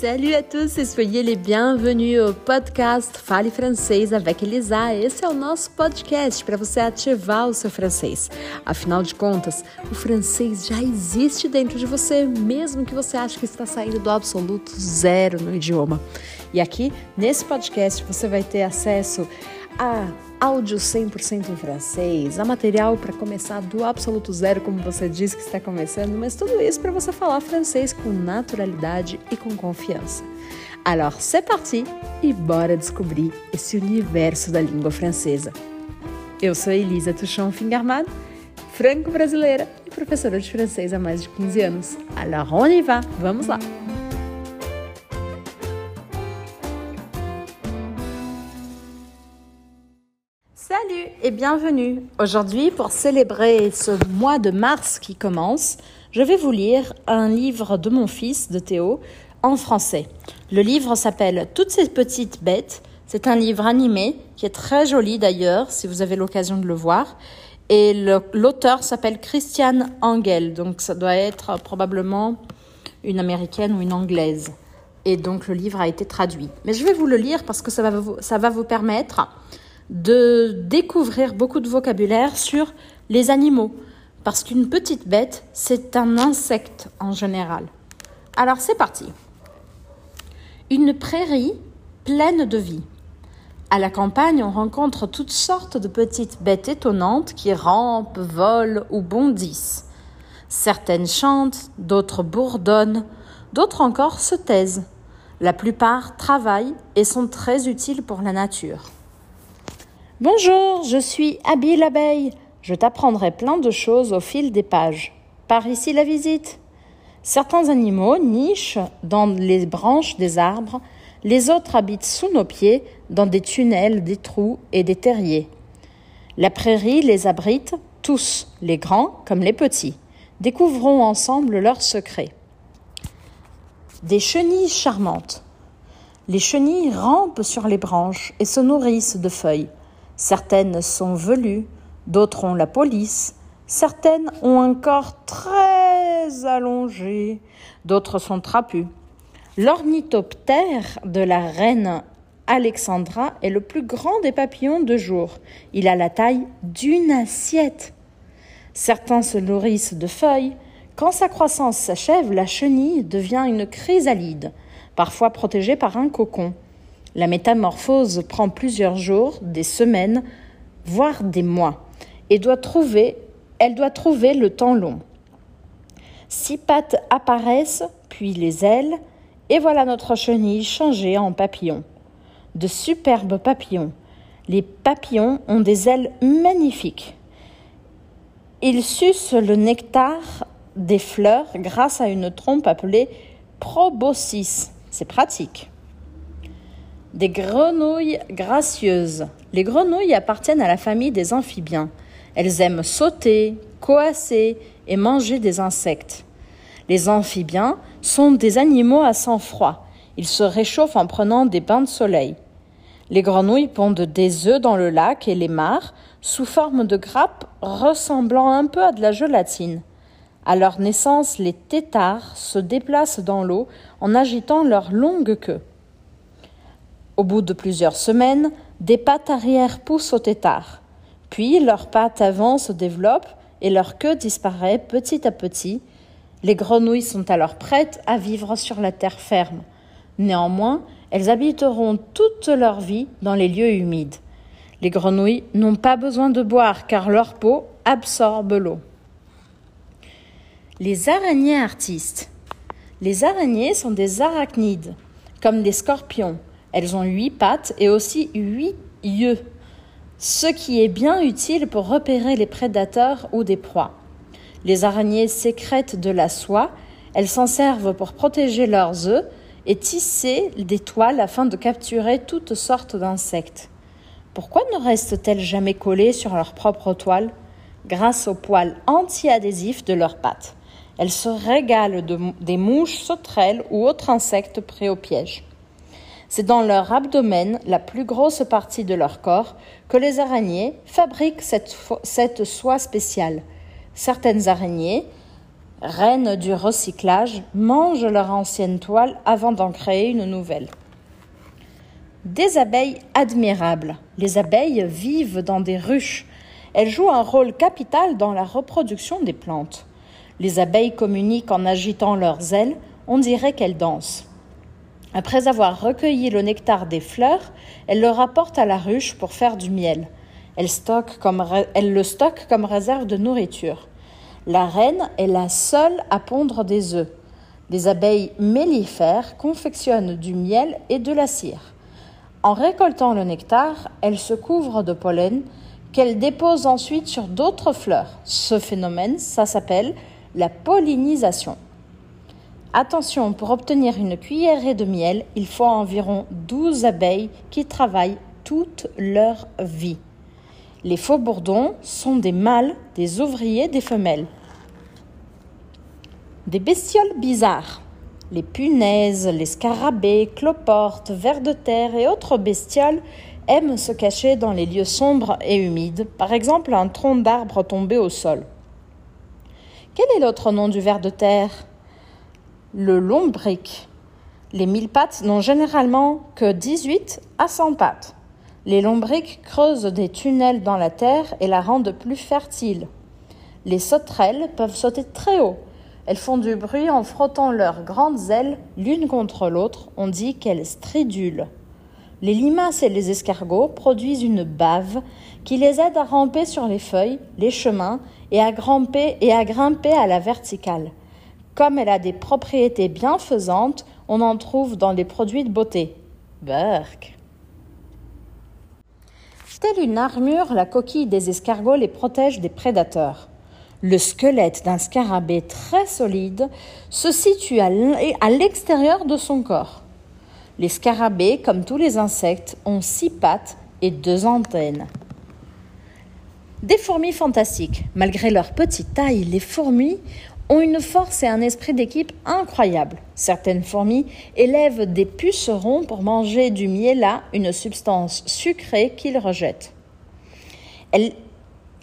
Salut à tous soyez les bienvenus au podcast Fale Francês avec Elisa. Esse é o nosso podcast para você ativar o seu francês. Afinal de contas, o francês já existe dentro de você, mesmo que você ache que está saindo do absoluto zero no idioma. E aqui, nesse podcast, você vai ter acesso áudio 100% em francês, a material para começar do absoluto zero, como você disse que está começando, mas tudo isso para você falar francês com naturalidade e com confiança. Alors, c'est parti e bora descobrir esse universo da língua francesa. Eu sou Elisa Tuchon Fingerman, franco-brasileira e professora de francês há mais de 15 anos. Alors, on y va, vamos lá! Et bienvenue. Aujourd'hui, pour célébrer ce mois de mars qui commence, je vais vous lire un livre de mon fils, de Théo, en français. Le livre s'appelle Toutes ces petites bêtes. C'est un livre animé qui est très joli d'ailleurs, si vous avez l'occasion de le voir. Et l'auteur s'appelle Christiane Angel, donc ça doit être probablement une américaine ou une anglaise. Et donc le livre a été traduit. Mais je vais vous le lire parce que ça va vous, ça va vous permettre de découvrir beaucoup de vocabulaire sur les animaux. Parce qu'une petite bête, c'est un insecte en général. Alors c'est parti. Une prairie pleine de vie. À la campagne, on rencontre toutes sortes de petites bêtes étonnantes qui rampent, volent ou bondissent. Certaines chantent, d'autres bourdonnent, d'autres encore se taisent. La plupart travaillent et sont très utiles pour la nature. Bonjour, je suis Abby l'abeille. Je t'apprendrai plein de choses au fil des pages. Par ici la visite. Certains animaux nichent dans les branches des arbres, les autres habitent sous nos pieds, dans des tunnels, des trous et des terriers. La prairie les abrite, tous, les grands comme les petits. Découvrons ensemble leurs secrets. Des chenilles charmantes. Les chenilles rampent sur les branches et se nourrissent de feuilles. Certaines sont velues, d'autres ont la police, certaines ont un corps très allongé, d'autres sont trapues. L'ornithoptère de la reine Alexandra est le plus grand des papillons de jour. Il a la taille d'une assiette. Certains se nourrissent de feuilles. Quand sa croissance s'achève, la chenille devient une chrysalide, parfois protégée par un cocon. La métamorphose prend plusieurs jours, des semaines, voire des mois, et doit trouver, elle doit trouver le temps long. Six pattes apparaissent, puis les ailes, et voilà notre chenille changée en papillon. De superbes papillons. Les papillons ont des ailes magnifiques. Ils sucent le nectar des fleurs grâce à une trompe appelée proboscis. C'est pratique. Des grenouilles gracieuses. Les grenouilles appartiennent à la famille des amphibiens. Elles aiment sauter, coasser et manger des insectes. Les amphibiens sont des animaux à sang froid. Ils se réchauffent en prenant des bains de soleil. Les grenouilles pondent des œufs dans le lac et les mares sous forme de grappes ressemblant un peu à de la gélatine. À leur naissance, les têtards se déplacent dans l'eau en agitant leur longue queue. Au bout de plusieurs semaines, des pattes arrière poussent au tétard. Puis leurs pattes avant se développent et leur queue disparaît petit à petit. Les grenouilles sont alors prêtes à vivre sur la terre ferme. Néanmoins, elles habiteront toute leur vie dans les lieux humides. Les grenouilles n'ont pas besoin de boire car leur peau absorbe l'eau. Les araignées artistes. Les araignées sont des arachnides, comme les scorpions. Elles ont huit pattes et aussi huit yeux, ce qui est bien utile pour repérer les prédateurs ou des proies. Les araignées sécrètent de la soie, elles s'en servent pour protéger leurs œufs et tisser des toiles afin de capturer toutes sortes d'insectes. Pourquoi ne restent-elles jamais collées sur leur propre toile Grâce aux poils anti-adhésifs de leurs pattes. Elles se régalent de, des mouches, sauterelles ou autres insectes prêts au piège. C'est dans leur abdomen, la plus grosse partie de leur corps, que les araignées fabriquent cette, soie spéciale. Certaines araignées reines du recyclage, mangent leur ancienne toile avant d'en créer une nouvelle. Des abeilles admirables. Les abeilles vivent dans des ruches. Elles jouent un rôle capital dans la reproduction des plantes. Les abeilles communiquent en agitant leurs ailes, on dirait qu'elles dansent. Après avoir recueilli le nectar des fleurs, elles le rapportent à la ruche pour faire du miel. Elles le stockent comme réserve de nourriture. La reine est la seule à pondre des œufs. Les abeilles mellifères confectionnent du miel et de la cire. En récoltant le nectar, elles se couvrent de pollen qu'elles déposent ensuite sur d'autres fleurs. Ce phénomène, ça s'appelle la pollinisation. Attention, pour obtenir une cuillerée de miel, il faut environ 12 abeilles qui travaillent toute leur vie. Les faux bourdons sont des mâles, des ouvriers, des femelles. Des bestioles bizarres. Les punaises, les scarabées, cloportes, vers de terre et autres bestioles aiment se cacher dans les lieux sombres et humides, par exemple un tronc d'arbre tombé au sol. Quel est l'autre nom du ver de terre? Le lombric. Les mille pattes n'ont généralement que 18 à 100 pattes. Les lombrics creusent des tunnels dans la terre et la rendent plus fertile. Les sauterelles peuvent sauter très haut, elles font du bruit en frottant leurs grandes ailes l'une contre l'autre. On dit qu'elles stridulent. Les limaces et les escargots produisent une bave qui les aide à ramper sur les feuilles, les chemins et à grimper, et à, grimper à la verticale. Comme elle a des propriétés bienfaisantes, on en trouve dans les produits de beauté. Burk. Telle une armure, la coquille des escargots les protège des prédateurs. Le squelette d'un scarabée très solide se situe à l'extérieur de son corps. Les scarabées, comme tous les insectes, ont six pattes et deux antennes. Des fourmis fantastiques. Malgré leur petite taille, les fourmis ont une force et un esprit d'équipe incroyables. Certaines fourmis élèvent des pucerons pour manger du miela, une substance sucrée qu'ils rejettent.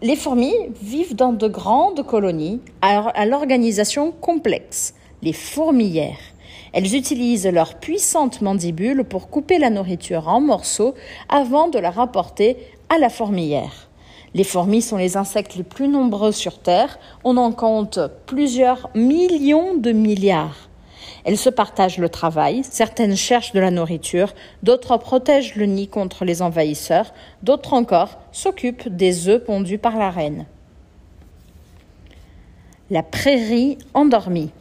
Les fourmis vivent dans de grandes colonies à l'organisation complexe, les fourmilières. Elles utilisent leurs puissantes mandibules pour couper la nourriture en morceaux avant de la rapporter à la fourmilière. Les fourmis sont les insectes les plus nombreux sur Terre. On en compte plusieurs millions de milliards. Elles se partagent le travail, certaines cherchent de la nourriture, d'autres protègent le nid contre les envahisseurs, d'autres encore s'occupent des œufs pondus par la reine. La prairie endormie.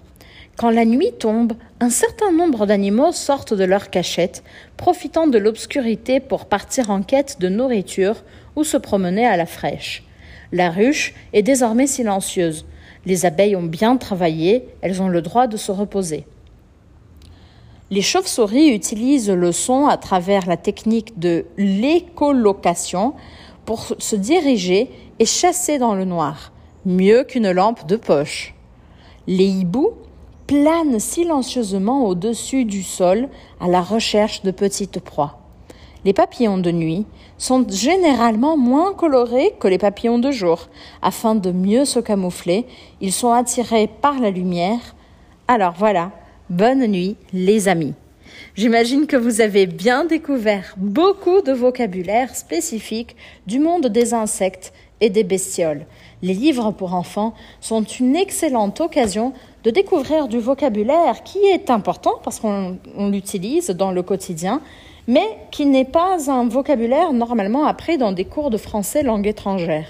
Quand la nuit tombe, un certain nombre d'animaux sortent de leur cachette, profitant de l'obscurité pour partir en quête de nourriture ou se promener à la fraîche. La ruche est désormais silencieuse. Les abeilles ont bien travaillé, elles ont le droit de se reposer. Les chauves-souris utilisent le son à travers la technique de l'écolocation pour se diriger et chasser dans le noir, mieux qu'une lampe de poche. Les hiboux planent silencieusement au-dessus du sol à la recherche de petites proies. Les papillons de nuit sont généralement moins colorés que les papillons de jour. Afin de mieux se camoufler, ils sont attirés par la lumière. Alors voilà, Bonne nuit, les amis. J'imagine que vous avez bien découvert beaucoup de vocabulaire spécifique du monde des insectes et des bestioles. Les livres pour enfants sont une excellente occasion de découvrir du vocabulaire qui est important parce qu'on l'utilise dans le quotidien, mais qui n'est pas un vocabulaire normalement appris dans des cours de français langue étrangère.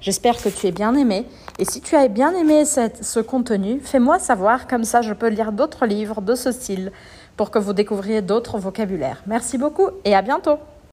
J'espère que tu es bien aimé. Et si tu as bien aimé ce contenu, fais-moi savoir, comme ça je peux lire d'autres livres de ce style pour que vous découvriez d'autres vocabulaires. Merci beaucoup et à bientôt